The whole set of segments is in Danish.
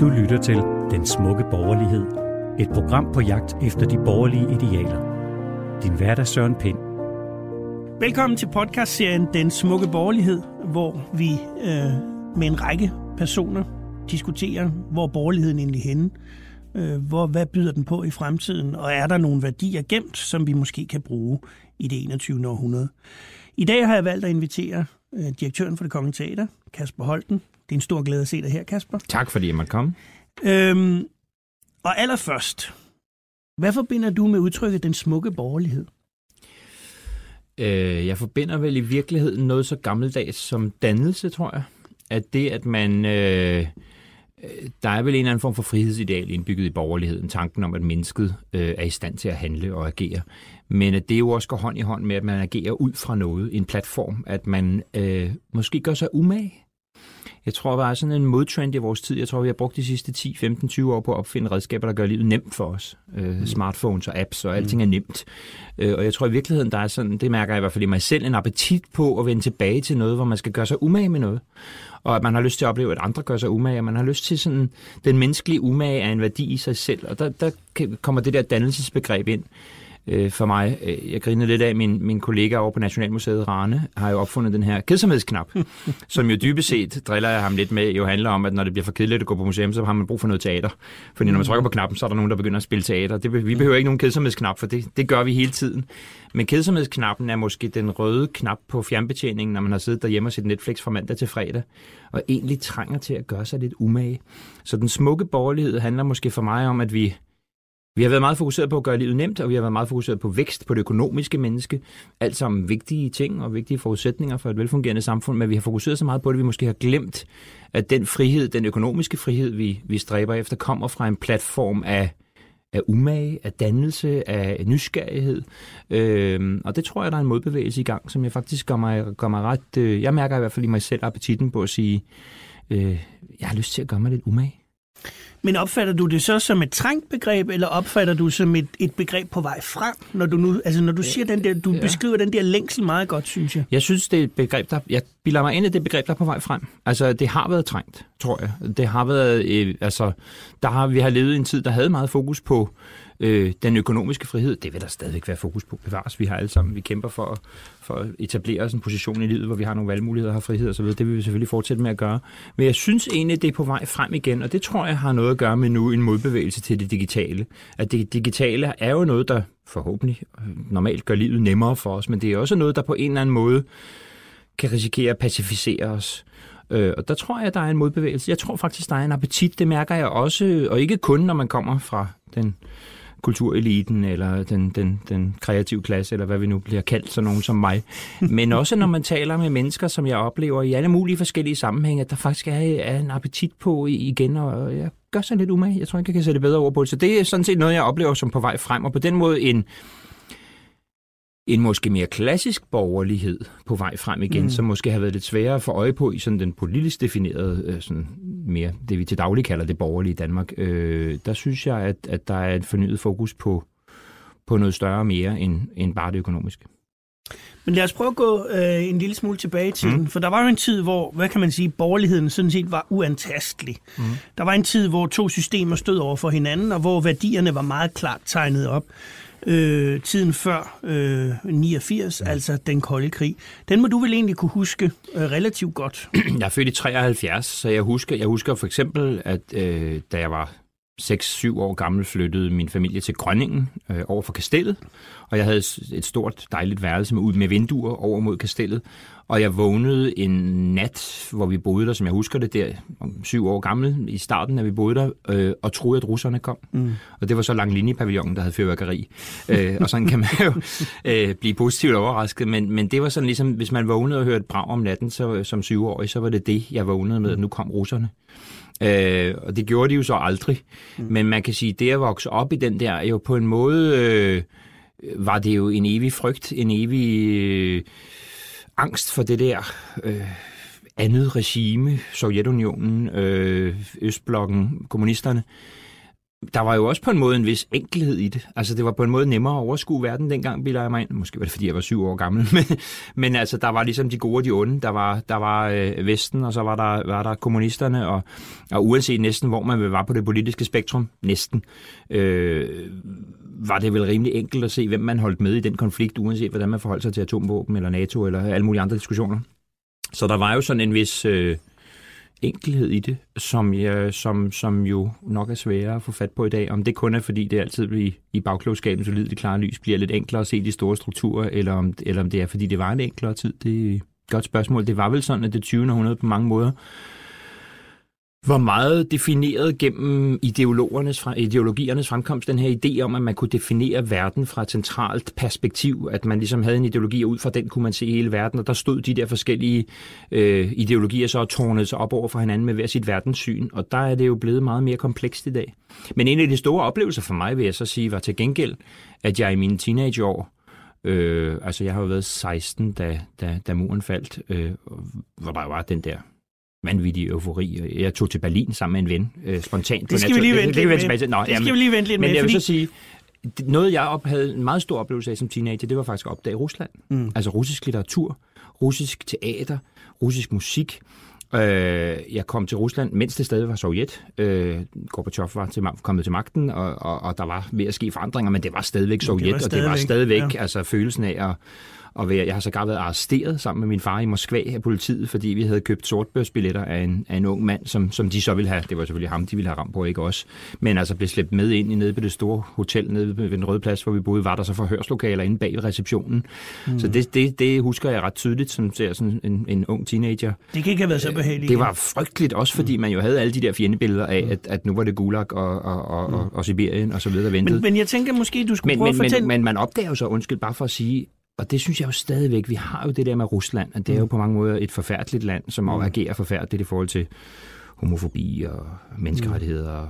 Du lytter til Den Smukke Borgerlighed. Et program på jagt efter de borgerlige idealer. Din hverdag Søren Pind. Velkommen til podcastserien Den Smukke Borgerlighed, hvor vi øh, med en række personer diskuterer, hvor borgerligheden egentlig henne. Øh, hvor, hvad byder den på i fremtiden, og er der nogle værdier gemt, som vi måske kan bruge i det 21. århundrede. I dag har jeg valgt at invitere direktøren for det Kongelige Teater, Kasper Holten. Det er en stor glæde at se dig her, Kasper. Tak fordi jeg måtte komme. Øhm, og allerførst, hvad forbinder du med udtrykket den smukke borgerlighed? Øh, jeg forbinder vel i virkeligheden noget så gammeldags som dannelse, tror jeg. At det, at man... Øh, Øh, der er vel en eller anden form for frihedsideal indbygget i borgerligheden, tanken om, at mennesket øh, er i stand til at handle og agere. Men at det jo også går hånd i hånd med, at man agerer ud fra noget, en platform, at man øh, måske gør sig umage jeg tror, der er sådan en modtrend i vores tid. Jeg tror, vi har brugt de sidste 10, 15, 20 år på at opfinde redskaber, der gør livet nemt for os. Øh, mm. Smartphones og apps og alting er nemt. Øh, og jeg tror i virkeligheden, der er sådan, det mærker jeg i hvert fald i mig selv, en appetit på at vende tilbage til noget, hvor man skal gøre sig umage med noget. Og at man har lyst til at opleve, at andre gør sig umage, og man har lyst til sådan, den menneskelige umage er en værdi i sig selv. Og der, der kommer det der dannelsesbegreb ind øh, for mig. Øh, jeg griner lidt af, min, min kollega over på Nationalmuseet Rane har jo opfundet den her kedsomhedsknap, som jo dybest set, driller jeg ham lidt med, jo handler om, at når det bliver for kedeligt at gå på museum, så har man brug for noget teater. Fordi når man trykker på knappen, så er der nogen, der begynder at spille teater. Det, vi behøver ikke nogen kedsomhedsknap, for det, det gør vi hele tiden. Men kedsomhedsknappen er måske den røde knap på fjernbetjeningen, når man har siddet derhjemme og set Netflix fra mandag til fredag, og egentlig trænger til at gøre sig lidt umage. Så den smukke borgerlighed handler måske for mig om, at vi vi har været meget fokuseret på at gøre livet nemt, og vi har været meget fokuseret på vækst, på det økonomiske menneske. Alt sammen vigtige ting og vigtige forudsætninger for et velfungerende samfund, men vi har fokuseret så meget på det, at vi måske har glemt, at den frihed, den økonomiske frihed, vi, vi stræber efter, kommer fra en platform af, af umage, af dannelse, af nysgerrighed. Øhm, og det tror jeg, der er en modbevægelse i gang, som jeg faktisk gør mig, gør mig ret... Øh, jeg mærker i hvert fald i mig selv appetitten på at sige, øh, jeg har lyst til at gøre mig lidt umage. Men opfatter du det så som et trængt begreb, eller opfatter du som et, et begreb på vej frem, når du nu, altså når du siger den der, du ja. beskriver den der længsel meget godt, synes jeg. Jeg synes, det er et begreb, der, jeg bilder mig ind i det begreb, der er på vej frem. Altså, det har været trængt, tror jeg. Det har været, øh, altså, der har, vi har levet i en tid, der havde meget fokus på øh, den økonomiske frihed. Det vil der stadigvæk være fokus på bevares. Vi har alle sammen, vi kæmper for, for at etablere os en position i livet, hvor vi har nogle valgmuligheder, har frihed osv. Det vil vi selvfølgelig fortsætte med at gøre. Men jeg synes egentlig, det er på vej frem igen, og det tror jeg har noget at gøre med nu en modbevægelse til det digitale. At det digitale er jo noget, der forhåbentlig øh, normalt gør livet nemmere for os, men det er også noget, der på en eller anden måde kan risikere at pacificere os. Øh, og der tror jeg, der er en modbevægelse. Jeg tror faktisk, der er en appetit. Det mærker jeg også, og ikke kun, når man kommer fra den kultureliten, eller den, den, den kreative klasse, eller hvad vi nu bliver kaldt, sådan nogen som mig. Men også når man taler med mennesker, som jeg oplever i alle mulige forskellige sammenhænge, at der faktisk er, er en appetit på igen, og jeg gør sig lidt umage. Jeg tror ikke, jeg kan sætte bedre ord på det. Så det er sådan set noget, jeg oplever som på vej frem, og på den måde en, en måske mere klassisk borgerlighed på vej frem igen, mm. som måske har været lidt sværere at få øje på i sådan den politisk definerede, øh, sådan mere det vi til daglig kalder det borgerlige Danmark. Øh, der synes jeg, at, at der er et fornyet fokus på, på noget større mere end, end bare det økonomiske. Men lad os prøve at gå øh, en lille smule tilbage til mm. for der var jo en tid, hvor, hvad kan man sige, borgerligheden sådan set var uantastelig. Mm. Der var en tid, hvor to systemer stod over for hinanden, og hvor værdierne var meget klart tegnet op øh, tiden før øh, 89, ja. altså den kolde krig. Den må du vel egentlig kunne huske øh, relativt godt. Jeg er født i 73, så jeg husker, jeg husker for eksempel, at øh, da jeg var 6-7 år gammel, flyttede min familie til Grønningen øh, over for kastellet, og jeg havde et stort, dejligt værelse med, ud med vinduer over mod kastellet, og jeg vågnede en nat, hvor vi boede der, som jeg husker det, der om syv år gammel, i starten, da vi boede der, øh, og troede, at russerne kom. Mm. Og det var så lang linjepavillonen, der havde fyrværkeri. øh, og sådan kan man jo øh, blive positivt overrasket, men, men det var sådan ligesom, hvis man vågnede og hørte brag om natten så, som syvårig, så var det det, jeg vågnede med, at nu kom russerne. Øh, og det gjorde de jo så aldrig. Mm. Men man kan sige, det at vokse op i den der, jo på en måde øh, var det jo en evig frygt, en evig øh, angst for det der øh, andet regime, Sovjetunionen, øh, Østblokken, kommunisterne der var jo også på en måde en vis enkelhed i det. Altså, det var på en måde nemmere at overskue verden dengang, bilder jeg mig ind. Måske var det, fordi jeg var syv år gammel. Men, men altså, der var ligesom de gode og de onde. Der var, der var øh, Vesten, og så var der, var der kommunisterne, og, og uanset næsten, hvor man var på det politiske spektrum, næsten, øh, var det vel rimelig enkelt at se, hvem man holdt med i den konflikt, uanset hvordan man forholdt sig til atomvåben, eller NATO, eller alle mulige andre diskussioner. Så der var jo sådan en vis... Øh, enkelhed i det, som, jeg, som, som jo nok er sværere at få fat på i dag. Om det kun er, fordi det altid i, i bagklogskaben så det klare lys bliver lidt enklere at se de store strukturer, eller om, eller om det er, fordi det var en enklere tid, det er et godt spørgsmål. Det var vel sådan, at det 20. århundrede på mange måder var meget defineret gennem ideologernes, ideologiernes fremkomst, den her idé om, at man kunne definere verden fra et centralt perspektiv, at man ligesom havde en ideologi, og ud fra den kunne man se hele verden, og der stod de der forskellige øh, ideologier så og tårnede sig op over for hinanden med hver sit verdenssyn, og der er det jo blevet meget mere komplekst i dag. Men en af de store oplevelser for mig, vil jeg så sige, var til gengæld, at jeg i mine teenageår, øh, altså jeg har jo været 16, da, da, da muren faldt, øh, hvor der var den der vanvittig eufori. Jeg tog til Berlin sammen med en ven, øh, spontant. Det skal vi lige vente lidt med. Nå, det skal vi lige vente lidt men med. jeg vil fordi... så sige, noget jeg op, havde en meget stor oplevelse af som teenager, det var faktisk at opdage Rusland. Mm. Altså russisk litteratur, russisk teater, russisk musik. Øh, jeg kom til Rusland, mens det stadig var Sovjet. Øh, Gorbachev var til, kommet til magten, og, og, og der var ved at ske forandringer, men det var stadigvæk Sovjet, det var stadigvæk, og det var stadigvæk ja. altså, følelsen af at og jeg har så været arresteret sammen med min far i Moskva af politiet, fordi vi havde købt sortbørsbilletter af en, af en ung mand, som, som de så ville have. Det var selvfølgelig ham, de ville have ramt på, ikke også. Men altså blev slæbt med ind i nede på det store hotel nede ved den røde plads, hvor vi boede, var der så forhørslokaler inde bag receptionen. Mm. Så det, det, det, husker jeg ret tydeligt, som ser sådan en, en ung teenager. Det kan ikke have været så behageligt. Det var frygteligt, også fordi mm. man jo havde alle de der fjendebilleder af, at, at nu var det Gulag og, og, og, mm. og, og Sibirien og så videre ventede. Men, men jeg tænker måske, du skulle men, prøve men, at fortælle... Men, men man opdager jo så, undskyld, bare for at sige, og det synes jeg jo stadigvæk, vi har jo det der med Rusland, og det er jo mm. på mange måder et forfærdeligt land, som mm. agerer forfærdeligt i forhold til homofobi og menneskerettigheder og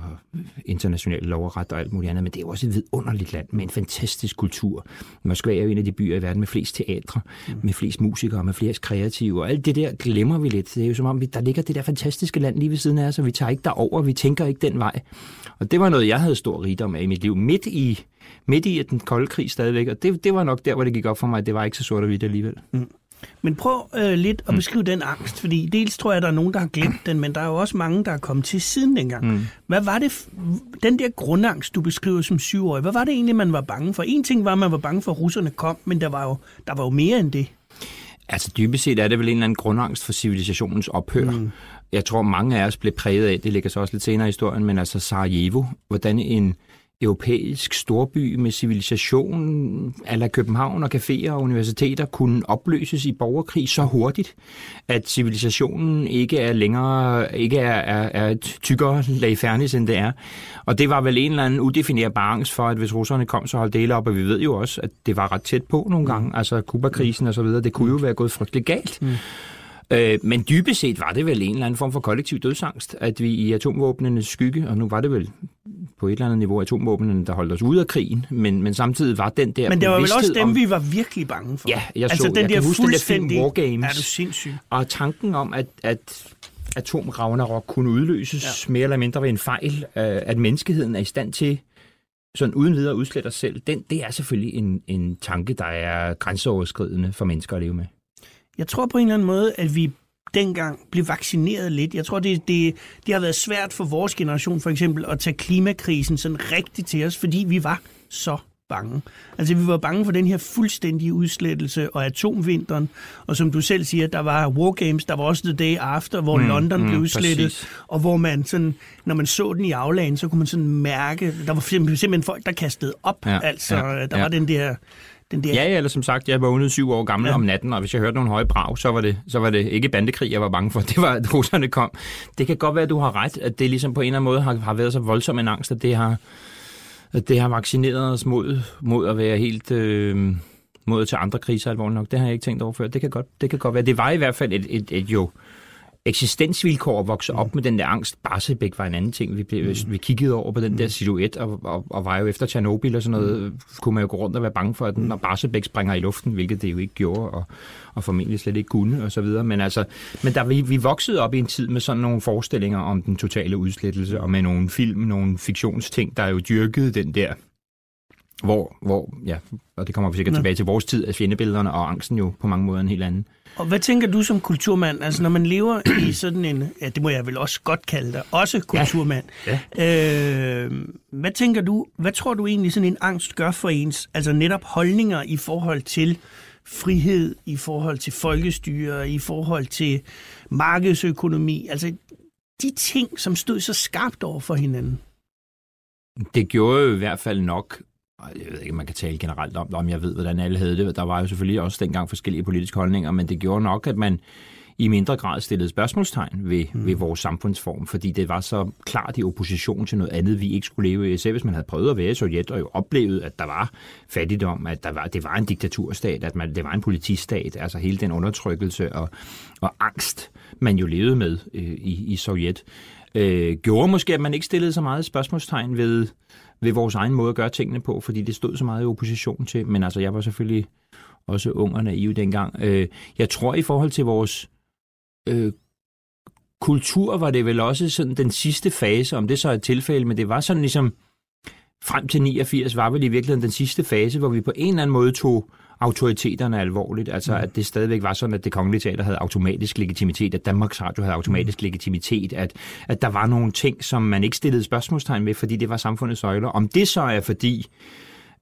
international lov og ret og alt muligt andet, men det er jo også et vidunderligt land med en fantastisk kultur. Moskva er jo en af de byer i verden med flest teatre, mm. med flest musikere, med flest kreative, og alt det der glemmer vi lidt. Det er jo som om, der ligger det der fantastiske land lige ved siden af os, og vi tager ikke derover, vi tænker ikke den vej. Og det var noget, jeg havde stor rigdom af i mit liv, midt i midt i den kolde krig stadigvæk, og det, det var nok der, hvor det gik op for mig, det var ikke så sort og hvidt alligevel. Mm. Men prøv øh, lidt at mm. beskrive mm. den angst, fordi dels tror jeg, der er nogen, der har glemt den, men der er jo også mange, der er kommet til siden dengang. Mm. Hvad var det, den der grundangst, du beskriver som syvårig, hvad var det egentlig, man var bange for? En ting var, at man var bange for, at russerne kom, men der var jo, der var jo mere end det. Altså dybest set er det vel en eller anden grundangst for civilisationens ophør. Mm. Jeg tror, mange af os blev præget af, det ligger så også lidt senere i historien, men altså Sarajevo, hvordan en europæisk storby med civilisation, ala København og caféer og universiteter kunne opløses i borgerkrig så hurtigt, at civilisationen ikke er længere, ikke er, er, er et tykkere lag fernis, end det er. Og det var vel en eller anden udefinerbar angst for, at hvis russerne kom, så holdt dele op, og vi ved jo også, at det var ret tæt på nogle gange, mm. altså Kuba-krisen og så videre, det kunne jo være gået frygteligt galt. Mm. Øh, men dybest set var det vel en eller anden form for kollektiv dødsangst, at vi i atomvåbnenes skygge, og nu var det vel på et eller andet niveau atomvåbnene, der holdt os ude af krigen, men, men samtidig var den der Men det var vel også dem, om, vi var virkelig bange for. Ja, jeg altså, så, den jeg der kan huske den der film War Games. Er du sindssyg? Og tanken om, at, at atom Ragnarok kunne udløses ja. mere eller mindre ved en fejl, øh, at menneskeheden er i stand til sådan uden videre udslætte os selv, den, det er selvfølgelig en, en tanke, der er grænseoverskridende for mennesker at leve med. Jeg tror på en eller anden måde, at vi dengang blev vaccineret lidt. Jeg tror, det, det, det har været svært for vores generation for eksempel at tage klimakrisen sådan rigtigt til os, fordi vi var så bange. Altså vi var bange for den her fuldstændige udslettelse og atomvinteren, og som du selv siger, der var War Games, der var også The Day After, hvor mm, London mm, blev udslettet, præcis. og hvor man sådan, når man så den i aflagen, så kunne man sådan mærke, der var simpelthen folk, der kastede op. Ja, altså ja, der ja. var den der den der... Ja, eller som sagt, jeg vågnede syv år gammel ja. om natten, og hvis jeg hørte nogle høje brag, så var, det, så var det ikke bandekrig, jeg var bange for. Det var, at russerne kom. Det kan godt være, at du har ret, at det ligesom på en eller anden måde har, har været så voldsom en angst, at det har, at det har vaccineret os mod, mod at være helt... Øh, mod til andre kriser alvorligt nok. Det har jeg ikke tænkt over før. Det kan godt, det kan godt være. Det var i hvert fald et, et, et jo eksistensvilkår at vokse op med den der angst. Barsebæk var en anden ting. Vi, blev, vi kiggede over på den der silhuet, og, og, og var jo efter Tjernobyl og sådan noget, kunne man jo gå rundt og være bange for, at den, når Barsebæk springer i luften, hvilket det jo ikke gjorde, og, og formentlig slet ikke kunne, og så videre. Men, altså, men der, vi, vi voksede op i en tid med sådan nogle forestillinger om den totale udslettelse, og med nogle film, nogle fiktionsting, der jo dyrkede den der hvor, hvor, ja, og det kommer vi sikkert ja. tilbage til vores tid, af fjendebillederne og angsten jo på mange måder en helt anden. Og hvad tænker du som kulturmand, altså når man lever i sådan en, ja det må jeg vel også godt kalde dig, også kulturmand. Ja. Ja. Øh, hvad tænker du, hvad tror du egentlig sådan en angst gør for ens, altså netop holdninger i forhold til frihed, i forhold til folkestyre, i forhold til markedsøkonomi, altså de ting, som stod så skarpt over for hinanden? Det gjorde jo i hvert fald nok jeg ved ikke, man kan tale generelt om, om jeg ved, hvordan alle havde det. Der var jo selvfølgelig også dengang forskellige politiske holdninger, men det gjorde nok, at man i mindre grad stillede spørgsmålstegn ved, mm. ved vores samfundsform, fordi det var så klart i opposition til noget andet, vi ikke skulle leve i. Selv hvis man havde prøvet at være i Sovjet og jo oplevet, at der var fattigdom, at der var, det var en diktaturstat, at man, det var en politistat, altså hele den undertrykkelse og, og angst, man jo levede med øh, i, i Sovjet, øh, gjorde måske, at man ikke stillede så meget spørgsmålstegn ved, ved vores egen måde at gøre tingene på, fordi det stod så meget i opposition til. Men altså, jeg var selvfølgelig også ung og naiv dengang. Øh, jeg tror, i forhold til vores øh, kultur, var det vel også sådan den sidste fase, om det så er et tilfælde, men det var sådan ligesom, frem til 89 var vel i virkeligheden den sidste fase, hvor vi på en eller anden måde tog autoriteterne alvorligt. Altså, mm. at det stadigvæk var sådan, at det kongelige teater havde automatisk legitimitet, at Danmarks Radio havde automatisk mm. legitimitet, at, at der var nogle ting, som man ikke stillede spørgsmålstegn ved, fordi det var samfundets søjler. Om det så er fordi,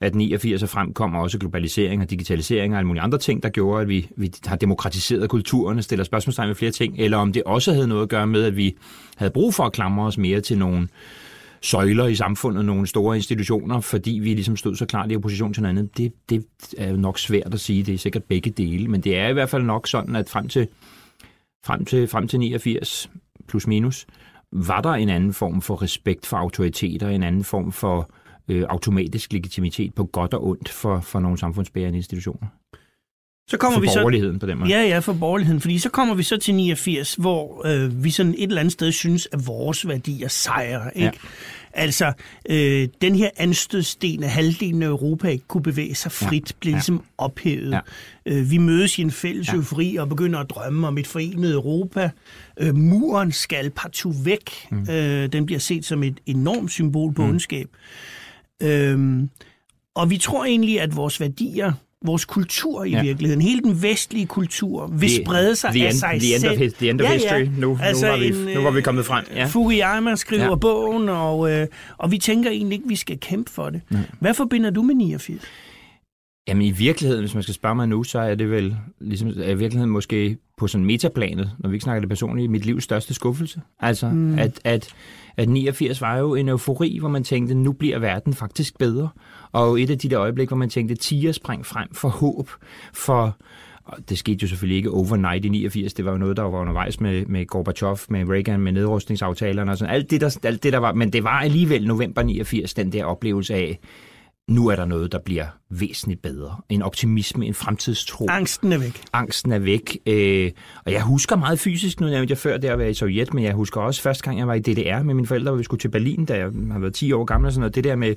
at 89 og frem også globalisering og digitalisering og alle mulige andre ting, der gjorde, at vi, vi har demokratiseret kulturen og stiller spørgsmålstegn ved flere ting, eller om det også havde noget at gøre med, at vi havde brug for at klamre os mere til nogle søjler i samfundet, nogle store institutioner, fordi vi ligesom stod så klart i opposition til noget andet. Det, det er jo nok svært at sige. Det er sikkert begge dele, men det er i hvert fald nok sådan, at frem til, frem til, frem til 89 plus minus, var der en anden form for respekt for autoriteter, en anden form for øh, automatisk legitimitet på godt og ondt for, for nogle samfundsbærende institutioner. Så kommer for vi borgerligheden så, på den måde. Ja, ja, for borgerligheden. Fordi så kommer vi så til 89, hvor øh, vi sådan et eller andet sted synes, at vores værdier sejrer. Ikke? Ja. Altså, øh, den her anstødsten af halvdelen af Europa ikke kunne bevæge sig frit, ja. blev ligesom ja. ophævet. Ja. Øh, vi mødes i en fælles ja. eufori og begynder at drømme om et forenet Europa. Øh, muren skal partout væk. Mm. Øh, den bliver set som et enormt symbol på mm. ondskab. Øh, og vi tror egentlig, at vores værdier vores kultur i ja. virkeligheden, hele den vestlige kultur, vil the, sprede sig the af end, sig the end selv. Of his, the end of ja, history. Ja. Nu, altså nu, var vi, en, nu var vi kommet frem. Ja. Fukuyama skriver ja. bogen, og, øh, og vi tænker egentlig ikke, at vi skal kæmpe for det. Ja. Hvad forbinder du med 89? Jamen i virkeligheden, hvis man skal spørge mig nu, så er det vel ligesom, er i virkeligheden måske på sådan metaplanet, når vi ikke snakker det personlige, mit livs største skuffelse. Altså, mm. at, at, at 89 var jo en eufori, hvor man tænkte, nu bliver verden faktisk bedre. Og et af de der øjeblikke, hvor man tænkte, tiger sprang frem for håb, for det skete jo selvfølgelig ikke overnight i 89. Det var jo noget, der var undervejs med, med Gorbachev, med Reagan, med nedrustningsaftalerne og sådan. Alt det, der, alt det, der var. Men det var alligevel november 89, den der oplevelse af, nu er der noget, der bliver væsentligt bedre. En optimisme, en fremtidstro. Angsten er væk. Angsten er væk. Øh, og jeg husker meget fysisk, nu nævnte jeg før det at være i Sovjet, men jeg husker også første gang, jeg var i DDR med mine forældre, hvor vi skulle til Berlin, da jeg har været 10 år gammel og sådan noget. Det der med,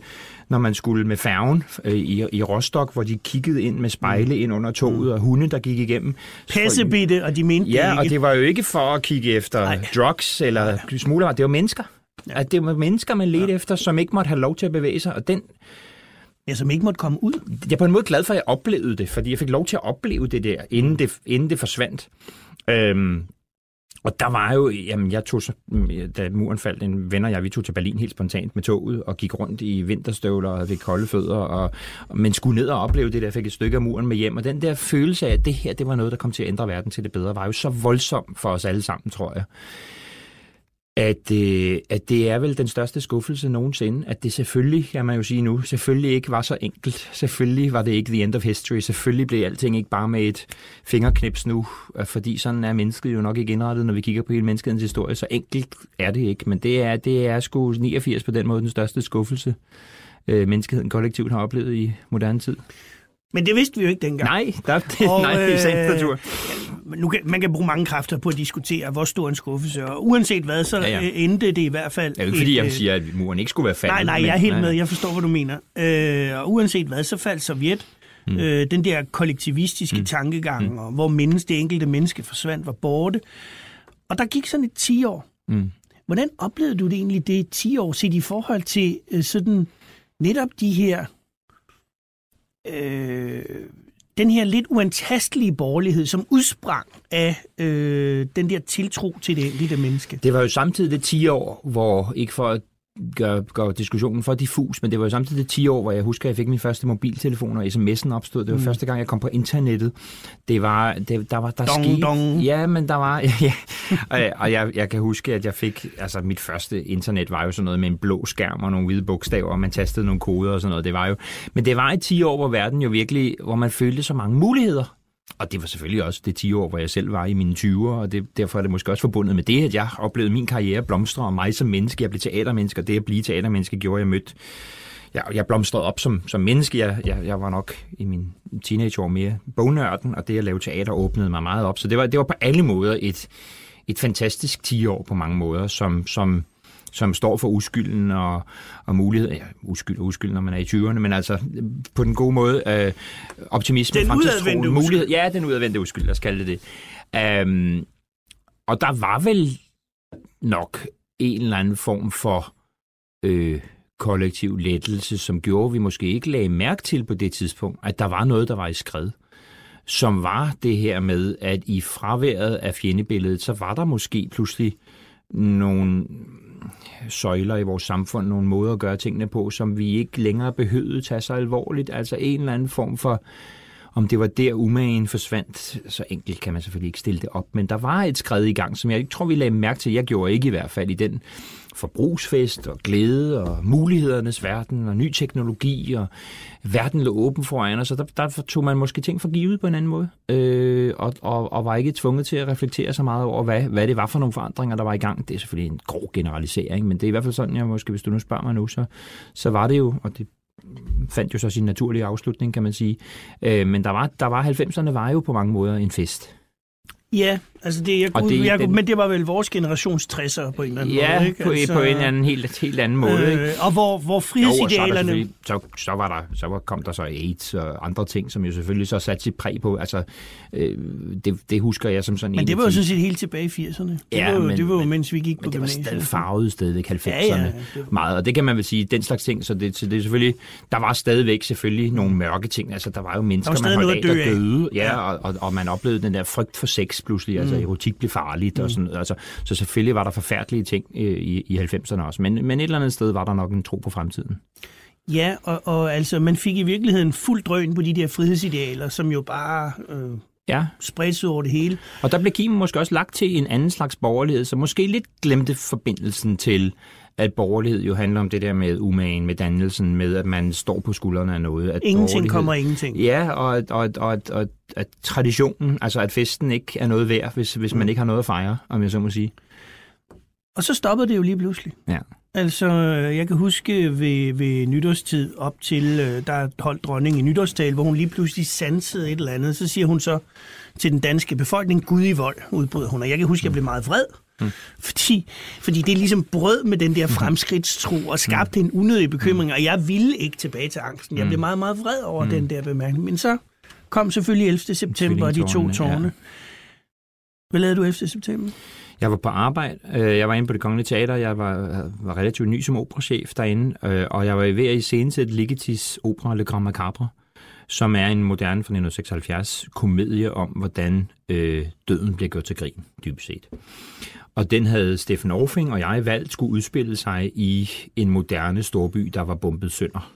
når man skulle med færgen øh, i, i Rostock, hvor de kiggede ind med spejle ind under toget, mm. og hunde, der gik igennem. Pissebitte, og de mente Ja, det ikke. og det var jo ikke for at kigge efter Nej. drugs eller smugler, det var mennesker. Ja. At det var mennesker, man ledte ja. efter, som ikke måtte have lov til at bevæge sig, og den Ja, som ikke måtte komme ud. Jeg er på en måde glad for, at jeg oplevede det, fordi jeg fik lov til at opleve det der, inden det, inden det forsvandt. Øhm, og der var jo, jamen jeg tog så, da muren faldt, en ven og jeg, vi tog til Berlin helt spontant med toget, og gik rundt i vinterstøvler og fik kolde fødder, og, men skulle ned og opleve det der, fik et stykke af muren med hjem, og den der følelse af, at det her, det var noget, der kom til at ændre verden til det bedre, var jo så voldsom for os alle sammen, tror jeg at, øh, at det er vel den største skuffelse nogensinde, at det selvfølgelig, kan man jo sige nu, selvfølgelig ikke var så enkelt. Selvfølgelig var det ikke the end of history. Selvfølgelig blev alting ikke bare med et fingerknips nu, øh, fordi sådan er mennesket jo nok ikke indrettet, når vi kigger på hele menneskets historie. Så enkelt er det ikke, men det er, det er sgu 89 på den måde den største skuffelse, øh, menneskeheden kollektivt har oplevet i moderne tid. Men det vidste vi jo ikke dengang. Nej, der, det, og, nej, det er sandt natur. nu kan, man kan bruge mange kræfter på at diskutere, hvor stor en skuffelse, og uanset hvad, så Ja, ja, ja. ja. endte det i hvert fald... Det er jo ikke, fordi jeg øh, siger, at muren ikke skulle være faldet. Nej, nej, men- jeg er helt med. Jeg forstår, hvad du mener. Øh, og uanset hvad, så faldt Sovjet. Mm. Øh, den der kollektivistiske mm. tankegang, mm. og hvor menneske, det enkelte menneske forsvandt, var borte. Og der gik sådan et 10 år. Mm. Hvordan oplevede du det egentlig, det 10 år, set i forhold til øh, sådan netop de her... Øh, den her lidt uantastelige borgerlighed, som udsprang af øh, den der tiltro til det enkelte menneske. Det var jo samtidig det 10 år, hvor, ikke for at gøre, gøre diskussionen for diffus, men det var jo samtidig det 10 år, hvor jeg husker, at jeg fik min første mobiltelefon, og sms'en opstod. Det var mm. første gang, jeg kom på internettet. Det var, det, der var, der Dong, skete... dong. Ja, men der var... Ja, og og jeg, jeg kan huske, at jeg fik... Altså, mit første internet var jo sådan noget med en blå skærm og nogle hvide bogstaver, og man tastede nogle koder og sådan noget. Det var jo... Men det var i 10 år, hvor verden jo virkelig... Hvor man følte så mange muligheder. Og det var selvfølgelig også det 10 år, hvor jeg selv var i mine 20'er, og det, derfor er det måske også forbundet med det, at jeg oplevede min karriere blomstre, og mig som menneske, jeg blev teatermenneske, og det at blive teatermenneske gjorde, at jeg mødte jeg, jeg blomstrede op som, som menneske. Jeg, jeg, jeg var nok i min teenageår mere bognørden, og det at lave teater åbnede mig meget op. Så det var, det var på alle måder et, et fantastisk 10 år på mange måder, som, som, som står for uskylden og, og mulighed. Ja, uskyld og uskyld, når man er i 20'erne, men altså på den gode måde. Øh, optimisme, Den fremtidstroen, mulighed. Ja, den udadvendte uskyld, lad os kalde det det. Um, og der var vel nok en eller anden form for øh, kollektiv lettelse, som gjorde, at vi måske ikke lagde mærke til på det tidspunkt, at der var noget, der var i skred. Som var det her med, at i fraværet af fjendebilledet, så var der måske pludselig nogle søjler i vores samfund, nogle måder at gøre tingene på, som vi ikke længere behøvede tage så alvorligt. Altså en eller anden form for, om det var der umagen forsvandt, så enkelt kan man selvfølgelig ikke stille det op, men der var et skred i gang, som jeg ikke tror, vi lagde mærke til. Jeg gjorde ikke i hvert fald i den forbrugsfest og glæde og mulighedernes verden og ny teknologi og verden lå åben foran os, og der, der tog man måske ting for givet på en anden måde, øh, og, og, og var ikke tvunget til at reflektere så meget over, hvad, hvad det var for nogle forandringer, der var i gang. Det er selvfølgelig en grov generalisering, men det er i hvert fald sådan, jeg måske, hvis du nu spørger mig nu, så, så var det jo, og det fandt jo så sin naturlige afslutning, kan man sige. Øh, men der var, der var 90'erne var jo på mange måder en fest. Ja, altså det, jeg, kunne, det- jeg, den- men det var vel vores generations 60'er på en eller anden Ja, måde. Ikke? på, altså, på en eller anden helt, helt anden måde. ikke? Øh, og hvor, hvor Jo, og så, frihedsidealerne... så, så, var der, så var, kom der så AIDS og andre ting, som jo selvfølgelig så satte sit præg på. Altså, øh, det, det husker jeg som sådan Men en det var jo sådan set helt tilbage i 80'erne. Det, Ja, var, jo, men- det var jo, men- mens vi gik på Men det var stadig farvet stadigvæk 90'erne Ja, ja, det- meget, og det kan man vel sige, den slags ting, så det, så det er selvfølgelig, der var stadigvæk selvfølgelig nogle mørke ting, altså der var jo mennesker, Der var man holdt af, der døde, ja, Ja. og, og, og, man oplevede den der frygt for sex pludselig, altså erotik blev farligt og sådan noget, altså, så selvfølgelig var der forfærdelige ting øh, i, i 90'erne også, men, men et eller andet sted var der nok en tro på fremtiden. Ja, og, og altså, man fik i virkeligheden fuld drøn på de der frihedsidealer, som jo bare øh, Ja, spredte sig over det hele. Og der blev kimen måske også lagt til en anden slags borgerlighed, som måske lidt glemte forbindelsen til, at borgerlighed jo handler om det der med umagen, med dannelsen, med at man står på skuldrene af noget. At Ingenting kommer ingenting. Ja, og, at- og, og, og, at- traditionen, altså at festen ikke er noget værd, hvis, hvis man ikke har noget at fejre, om jeg så må sige. Og så stoppede det jo lige pludselig. Ja. Altså, jeg kan huske ved, ved nytårstid op til, øh, der holdt dronning i nytårstal, hvor hun lige pludselig sansede et eller andet. Så siger hun så til den danske befolkning, Gud i vold, udbryder hun. Og jeg kan huske, at jeg blev meget vred. Mm. Fordi, fordi det ligesom brød med den der fremskridtstro og skabte en unødig bekymring, og jeg ville ikke tilbage til angsten. Jeg blev meget, meget vred over mm. den der bemærkning. Men så kom selvfølgelig 11. september og de to tårne. ja. Hvad lavede du 11. september? Jeg var på arbejde. øh, Jeg var inde på det kongelige teater. Jeg var, var relativt ny som operachef derinde. øh, Og jeg var ved at iscenesætte Ligetis opera Le Grand Macabre, som er en moderne fra 1976 komedie om, hvordan øh, døden bliver gjort til grin, dybest set. Og den havde Steffen Orfing og jeg valgt skulle udspille sig i en moderne storby, der var bombet sønder.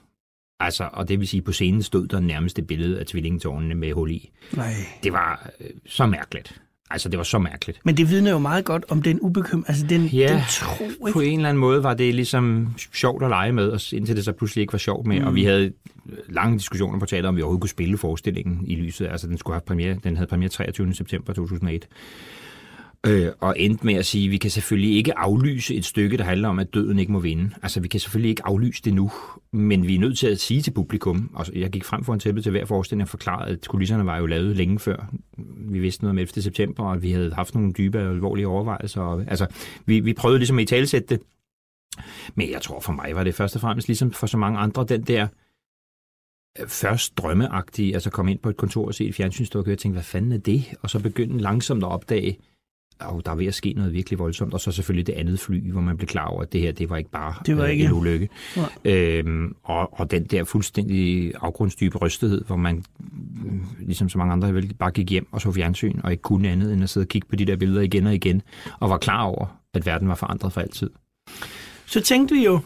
Altså, og det vil sige, på scenen stod der nærmest et billede af tvillingtårnene med hul i. Nej. Det var øh, så mærkeligt. Altså, det var så mærkeligt. Men det vidner jo meget godt om den ubekym, altså den, Ja, den tro, ikke? På en eller anden måde var det ligesom sjovt at lege med, og indtil det så pludselig ikke var sjovt med. Mm. Og vi havde lange diskussioner på teater, om vi overhovedet kunne spille forestillingen i lyset. Altså, den, skulle have premiere, den havde premiere 23. september 2001. Øh, og endte med at sige, at vi kan selvfølgelig ikke aflyse et stykke, der handler om, at døden ikke må vinde. Altså, vi kan selvfølgelig ikke aflyse det nu, men vi er nødt til at sige til publikum, og jeg gik frem for en tæppe til hver forestilling og forklarede, at kulisserne var jo lavet længe før. Vi vidste noget om 11. september, og vi havde haft nogle dybe og alvorlige overvejelser. Og, altså, vi, vi prøvede ligesom at i talsætte det. Men jeg tror for mig var det først og fremmest, ligesom for så mange andre, den der øh, først drømmeagtige, altså komme ind på et kontor og se et fjernsynsstykke og tænke, hvad fanden er det? Og så begynde langsomt at opdage, og der er ved at ske noget virkelig voldsomt, og så selvfølgelig det andet fly, hvor man blev klar over, at det her, det var ikke bare det var øh, ikke. en ulykke. Øhm, og, og den der fuldstændig afgrundsdybe rystethed, hvor man, øh, ligesom så mange andre, vel, bare gik hjem og så fjernsyn, og ikke kunne andet end at sidde og kigge på de der billeder igen og igen, og var klar over, at verden var forandret for altid. Så tænkte vi jo,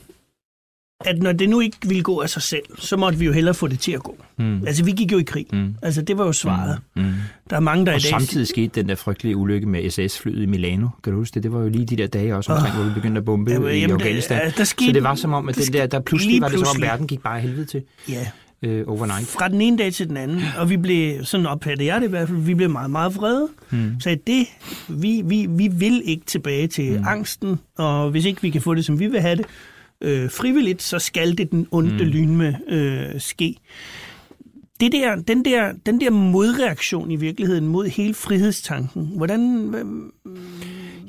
at når det nu ikke ville gå af sig selv, så måtte vi jo hellere få det til at gå. Mm. Altså, vi gik jo i krig. Mm. Altså, det var jo svaret. Mm. Der er mange, der Og i dag... samtidig skete den der frygtelige ulykke med SAS-flyet i Milano. Kan du huske det? Det var jo lige de der dage også omkring, hvor vi begyndte at bombe Jamen, i jamen, Afghanistan. ja, der skete- så det var som om, at der den der, der pludselig var det som om, pludselig. verden gik bare helvede til Ja, øh, overnight. fra den ene dag til den anden. Og vi blev, sådan opfattede jeg det i hvert fald, vi blev meget, meget vrede. Mm. Så det, vi, vi, vi vil ikke tilbage til mm. angsten, og hvis ikke vi kan få det, som vi vil have det, øh, frivilligt, så skal det den onde mm. lyn med øh, ske. Det der, den, der, den der modreaktion i virkeligheden mod hele frihedstanken, hvordan, hvad,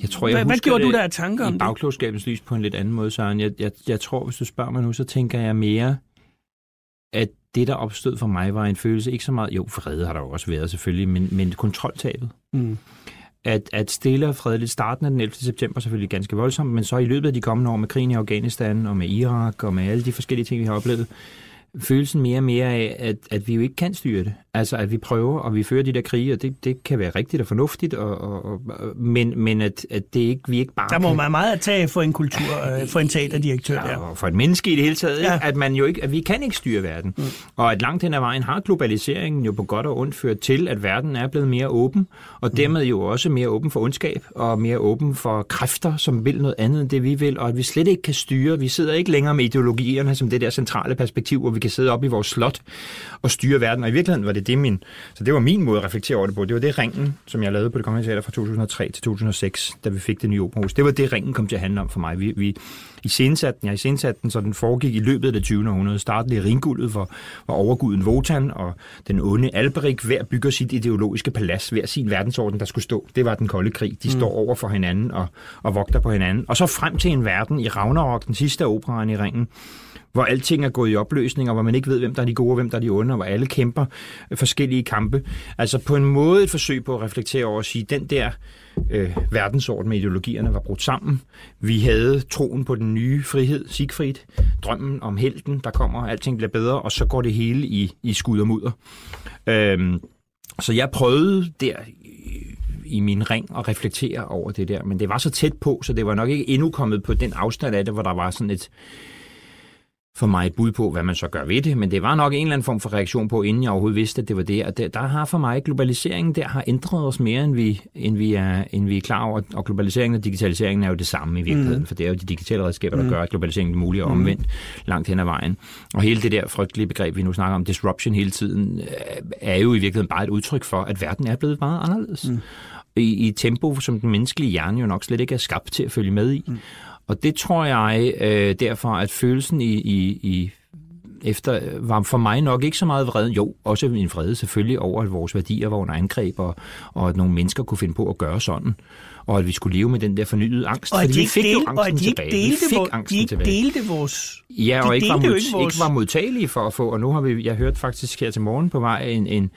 Jeg tror, jeg hvad, hvad gjorde det du der af tanker om i det? bagklogskabens lys på en lidt anden måde, Søren. Jeg, jeg, jeg tror, hvis du spørger mig nu, så tænker jeg mere, at det, der opstod for mig, var en følelse, ikke så meget, jo, vrede har der jo også været selvfølgelig, men, men kontroltabet. Mm at, at stille og fredeligt starten af den 11. september selvfølgelig ganske voldsomt, men så i løbet af de kommende år med krigen i Afghanistan og med Irak og med alle de forskellige ting, vi har oplevet, følelsen mere og mere af, at, at vi jo ikke kan styre det. Altså, at vi prøver, og vi fører de der krige, og det, det kan være rigtigt og fornuftigt, og, og, og, men, men at, at det ikke, vi ikke bare Der må kan... man meget at tage for en kultur, øh, for en teaterdirektør Ja, og for et menneske i det hele taget, Ja. ja. at man jo ikke, at vi kan ikke styre verden. Mm. Og at langt hen ad vejen har globaliseringen jo på godt og ondt ført til, at verden er blevet mere åben, og dermed jo også mere åben for ondskab, og mere åben for kræfter, som vil noget andet end det, vi vil, og at vi slet ikke kan styre. Vi sidder ikke længere med ideologierne som det der centrale perspektiv, hvor vi kan sidde op i vores slot og styre verden. Og i virkeligheden var det det min, så det var min måde at reflektere over det på. Det var det ringen, som jeg lavede på det kongelige teater fra 2003 til 2006, da vi fik det nye operahus. Det var det, ringen kom til at handle om for mig. Vi, vi i scenesatte den, jeg i scenesatte den, så den foregik i løbet af det 20. århundrede. Startede i ringguldet, hvor, hvor overguden Wotan og den onde Alberik hver bygger sit ideologiske palads, hver sin verdensorden, der skulle stå. Det var den kolde krig. De mm. står over for hinanden og, og vogter på hinanden. Og så frem til en verden i Ragnarok, den sidste operaen i ringen, hvor alting er gået i opløsning, og hvor man ikke ved, hvem der er de gode og hvem der er de onde, og hvor alle kæmper forskellige kampe. Altså på en måde et forsøg på at reflektere over at sige, den der øh, verdensorden med ideologierne var brudt sammen. Vi havde troen på den nye frihed, Siegfried, drømmen om helten, der kommer, alting bliver bedre, og så går det hele i, i skud og mudder. Øhm, så jeg prøvede der i- i min ring at reflektere over det der, men det var så tæt på, så det var nok ikke endnu kommet på den afstand af det, hvor der var sådan et for mig et bud på, hvad man så gør ved det, men det var nok en eller anden form for reaktion på, inden jeg overhovedet vidste, at det var det. Og der, der har for mig globaliseringen, der har ændret os mere, end vi, end vi, er, end vi er klar over. Og globaliseringen og digitaliseringen er jo det samme i virkeligheden, mm. for det er jo de digitale redskaber, der mm. gør, at globaliseringen er mulig og omvendt langt hen ad vejen. Og hele det der frygtelige begreb, vi nu snakker om, disruption hele tiden, øh, er jo i virkeligheden bare et udtryk for, at verden er blevet meget anderledes. Mm. I, I et tempo, som den menneskelige hjerne jo nok slet ikke er skabt til at følge med i. Mm. Og det tror jeg øh, derfor, at følelsen i, i, i efter var for mig nok ikke så meget vrede, jo, også en vrede selvfølgelig over, at vores værdier var under angreb, og, og at nogle mennesker kunne finde på at gøre sådan, og at vi skulle leve med den der fornyede angst, Og fordi de vi fik jo delte, og angsten at de tilbage. Vi delte, fik vor, de angsten ikke tilbage. delte vores... Ja, og ikke var, jo mod, ikke vores- ikke var modtagelige for at få, og nu har vi, jeg hørt faktisk her til morgen på vej en, en,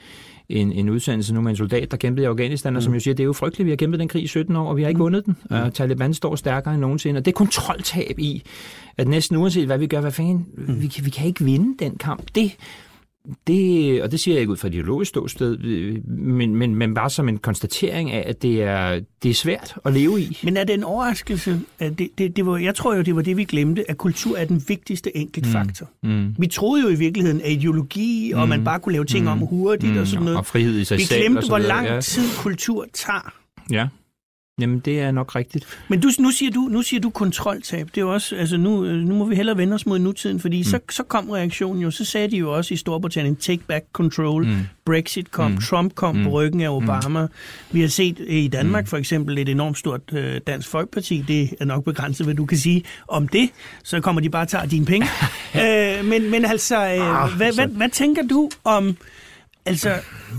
en, en udsendelse nu med en soldat, der kæmpede i Afghanistan, mm. og som jo siger, det er jo frygteligt, vi har kæmpet den krig i 17 år, og vi har ikke vundet den. Mm. Og Taliban står stærkere end nogensinde, og det er kontroltab i, at næsten uanset hvad vi gør, hvad fanden, mm. vi, kan- vi kan ikke vinde den kamp. Det, det, og det siger jeg ikke ud fra et ideologisk ståsted, men, men, men bare som en konstatering af, at det er, det er svært at leve i. Men er det en overraskelse? At det, det, det var, jeg tror jo, det var det, vi glemte, at kultur er den vigtigste enkeltfaktor. Mm. Vi troede jo i virkeligheden, at ideologi, og man bare kunne lave ting om hurtigt og sådan noget. Og frihed i sig Vi selv. glemte, og så hvor lang ja. tid kultur tager. Ja. Jamen, det er nok rigtigt. Men du, nu, siger du, nu siger du kontroltab. Det er jo også, altså nu, øh, nu må vi hellere vende os mod nutiden, fordi mm. så, så kom reaktionen jo. Så sagde de jo også i Storbritannien, take back control. Mm. Brexit kom, mm. Trump kom mm. på ryggen af mm. Obama. Mm. Vi har set øh, i Danmark mm. for eksempel et enormt stort øh, dansk folkeparti. Det er nok begrænset, hvad du kan sige om det. Så kommer de bare og tager dine penge. øh, men, men altså, øh, ah, hvad, altså. Hvad, hvad tænker du om Altså,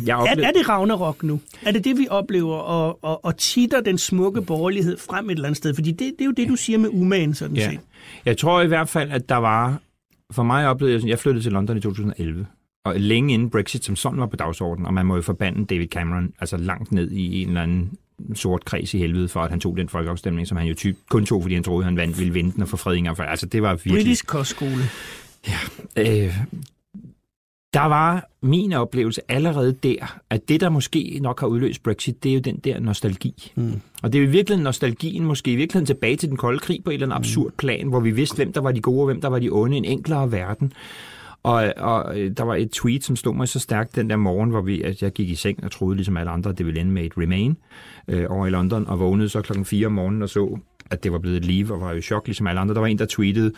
jeg oplever... er, er det Ragnarok nu? Er det det, vi oplever, og, og, og titter den smukke borgerlighed frem et eller andet sted? Fordi det, det er jo det, du siger med umagen, sådan ja. set. Jeg tror i hvert fald, at der var... For mig oplevede jeg, jeg flyttede til London i 2011, og længe inden Brexit som sådan var på dagsordenen, og man må jo forbande David Cameron altså langt ned i en eller anden sort kreds i helvede for, at han tog den folkeafstemning, som han jo typ, kun tog, fordi han troede, han ville vinde den og få. For, altså, det var virkelig... Britisk kostskole. Ja, øh, der var min oplevelse allerede der, at det, der måske nok har udløst Brexit, det er jo den der nostalgi. Mm. Og det er jo virkelig nostalgien, måske i virkeligheden tilbage til den kolde krig på et eller andet mm. absurd plan, hvor vi vidste, hvem der var de gode og hvem der var de onde, en enklere verden. Og, og øh, der var et tweet, som stod mig så stærkt den der morgen, hvor vi, at jeg gik i seng og troede ligesom alle andre, at det ville ende med et Remain øh, over i London, og vågnede så klokken 4 om morgenen og så at det var blevet et liv, og var jo i chok, ligesom alle andre. Der var en, der tweetede,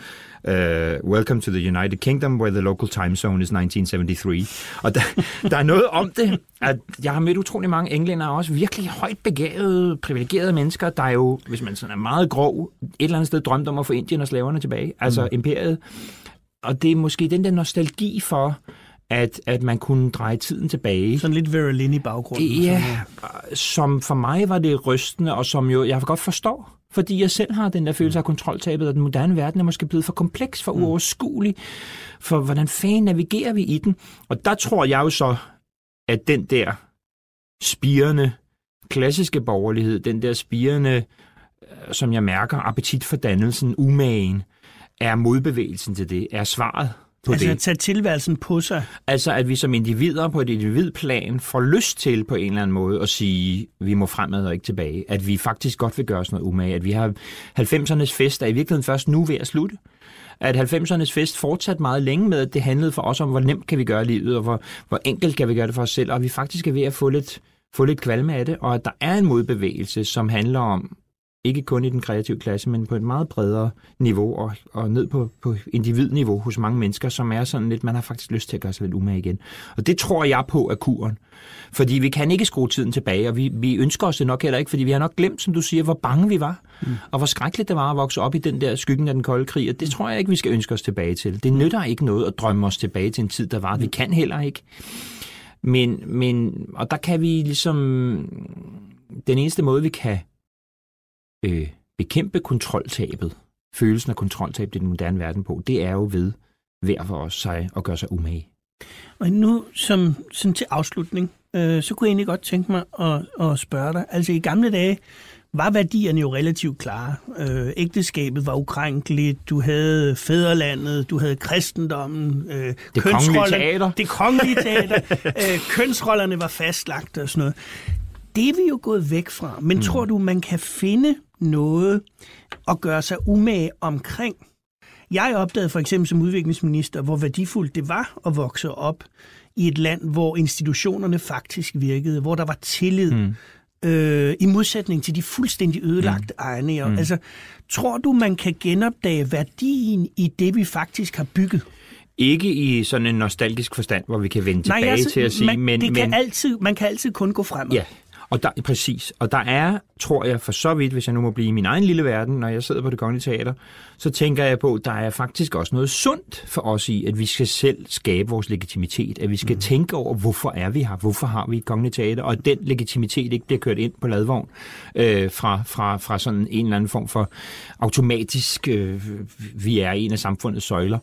uh, Welcome to the United Kingdom, where the local time zone is 1973. Og der, der er noget om det, at jeg har mødt utrolig mange englænder, og også virkelig højt begavede, privilegerede mennesker, der er jo, hvis man sådan er meget grov, et eller andet sted drømt om at få Indien og slaverne tilbage, altså mm. imperiet. Og det er måske den der nostalgi for, at, at man kunne dreje tiden tilbage. Sådan lidt Verlin i baggrunden. Ja, som for mig var det rystende, og som jo jeg godt forstår fordi jeg selv har den der følelse af kontroltabet, og den moderne verden er måske blevet for kompleks, for mm. uoverskuelig, for hvordan fanden navigerer vi i den? Og der tror jeg jo så, at den der spirende klassiske borgerlighed, den der spirende, øh, som jeg mærker, appetit for dannelsen, umagen, er modbevægelsen til det, er svaret på altså det. Altså at tage tilværelsen på sig? Altså at vi som individer på et individplan får lyst til på en eller anden måde at sige, vi må fremad og ikke tilbage. At vi faktisk godt vil gøre os noget umage. At vi har 90'ernes fest er i virkeligheden først nu ved at slutte at 90'ernes fest fortsat meget længe med, at det handlede for os om, hvor nemt kan vi gøre livet, og hvor, hvor enkelt kan vi gøre det for os selv, og vi faktisk er ved at få lidt, få lidt kvalme af det, og at der er en modbevægelse, som handler om ikke kun i den kreative klasse, men på et meget bredere niveau og, og ned på, på individniveau hos mange mennesker, som er sådan lidt, man har faktisk lyst til at gøre sig lidt umage igen. Og det tror jeg på er kuren. Fordi vi kan ikke skrue tiden tilbage, og vi, vi ønsker os det nok heller ikke, fordi vi har nok glemt, som du siger, hvor bange vi var, mm. og hvor skrækkeligt det var at vokse op i den der skyggen af den kolde krig, og det tror jeg ikke, vi skal ønske os tilbage til. Det nytter ikke noget at drømme os tilbage til en tid, der var. Vi kan heller ikke. Men, men, og der kan vi ligesom, den eneste måde, vi kan øh, bekæmpe kontroltabet, følelsen af kontroltab i den moderne verden på, det er jo ved hver for os sig at gøre sig umage. Og nu som sådan til afslutning, øh, så kunne jeg egentlig godt tænke mig at, at spørge dig. Altså i gamle dage var værdierne jo relativt klare. Øh, ægteskabet var ukrænkeligt, du havde fædrelandet, du havde kristendommen, øh, det kongelige teater. Det kongelige teater. øh, kønsrollerne var fastlagt og sådan noget. Det er vi jo gået væk fra. Men mm. tror du, man kan finde noget at gøre sig umage omkring. Jeg opdagede for eksempel som udviklingsminister, hvor værdifuldt det var at vokse op i et land, hvor institutionerne faktisk virkede, hvor der var tillid, mm. øh, i modsætning til de fuldstændig ødelagte mm. egne. Mm. Altså, tror du, man kan genopdage værdien i det, vi faktisk har bygget? Ikke i sådan en nostalgisk forstand, hvor vi kan vende tilbage Nej, altså, til at sige, man, men... Det kan men, altid, man kan altid kun gå fremad. Ja, og der, præcis. Og der er, tror jeg, for så vidt, hvis jeg nu må blive i min egen lille verden, når jeg sidder på det kongelige teater, så tænker jeg på, at der er faktisk også noget sundt for os i, at vi skal selv skabe vores legitimitet. At vi skal mm. tænke over, hvorfor er vi her? Hvorfor har vi et kongeligt teater? Og at den legitimitet ikke bliver kørt ind på ladvogn øh, fra, fra, fra sådan en eller anden form for automatisk, øh, vi er en af samfundets søjler.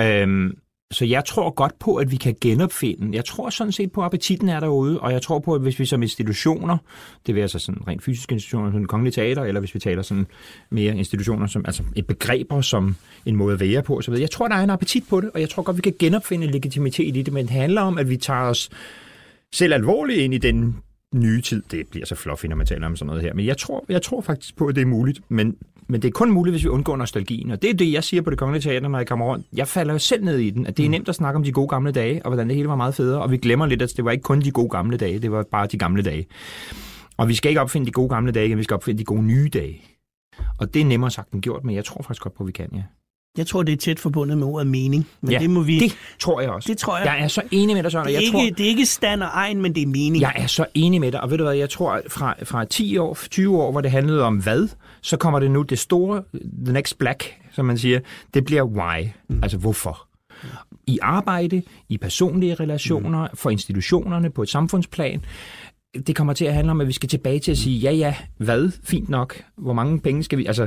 Øh, så jeg tror godt på, at vi kan genopfinde. Jeg tror sådan set på, at appetitten er derude, og jeg tror på, at hvis vi som institutioner, det vil altså sådan rent fysiske institutioner, som kongelige teater, eller hvis vi taler sådan mere institutioner, som altså et begreber som en måde at være på osv. Jeg tror, der er en appetit på det, og jeg tror godt, vi kan genopfinde legitimitet i det, men det handler om, at vi tager os selv alvorligt ind i den nye tid. Det bliver så fluffy, når man taler om sådan noget her. Men jeg tror, jeg tror faktisk på, at det er muligt. Men men det er kun muligt, hvis vi undgår nostalgien. Og det er det, jeg siger på det kongelige teater, når jeg kommer rundt. Jeg falder jo selv ned i den, at det er mm. nemt at snakke om de gode gamle dage, og hvordan det hele var meget federe. Og vi glemmer lidt, at det var ikke kun de gode gamle dage, det var bare de gamle dage. Og vi skal ikke opfinde de gode gamle dage, men vi skal opfinde de gode nye dage. Og det er nemmere sagt end gjort, men jeg tror faktisk godt på, at vi kan, ja. Jeg tror, det er tæt forbundet med ordet mening. Men ja, det må vi... det tror jeg også. Det tror jeg. Jeg er så enig med dig, Søren. det, er jeg ikke, tror, det er ikke stand og egen, men det er mening. Jeg er så enig med dig, og ved du hvad, jeg tror, fra, fra 10 år, 20 år, hvor det handlede om hvad, så kommer det nu det store, the next black, som man siger, det bliver why, mm. altså hvorfor. I arbejde, i personlige relationer, mm. for institutionerne på et samfundsplan, det kommer til at handle om, at vi skal tilbage til at sige, ja ja, hvad, fint nok, hvor mange penge skal vi, altså,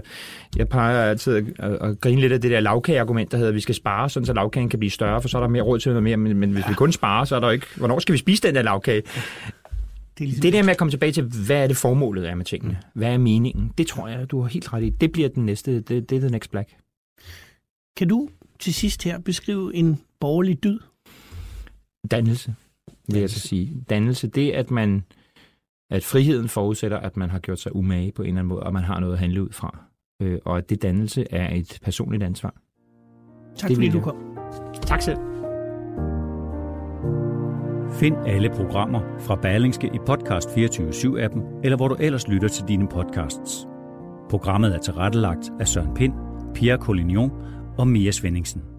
jeg plejer altid at, at, grine lidt af det der lavkageargument, der hedder, at vi skal spare, sådan så lavkagen kan blive større, for så er der mere råd til noget mere, men, men hvis ja. vi kun sparer, så er der ikke, hvornår skal vi spise den der lavkage? Det, er ligesom det der med at komme tilbage til, hvad er det formålet er med tingene? Hvad er meningen? Det tror jeg, du har helt ret i. Det bliver den næste, det, det er the next black. Kan du til sidst her beskrive en borgerlig dyd? Dannelse, vil jeg så sige. Dannelse, det at man, at friheden forudsætter, at man har gjort sig umage på en eller anden måde, og man har noget at handle ud fra. Øh, og at det dannelse er et personligt ansvar. Tak Det fordi du kom. Tak selv. Find alle programmer fra Berlingske i Podcast 24-7-appen, eller hvor du ellers lytter til dine podcasts. Programmet er tilrettelagt af Søren Pind, Pierre Collignon og Mia Svendingsen.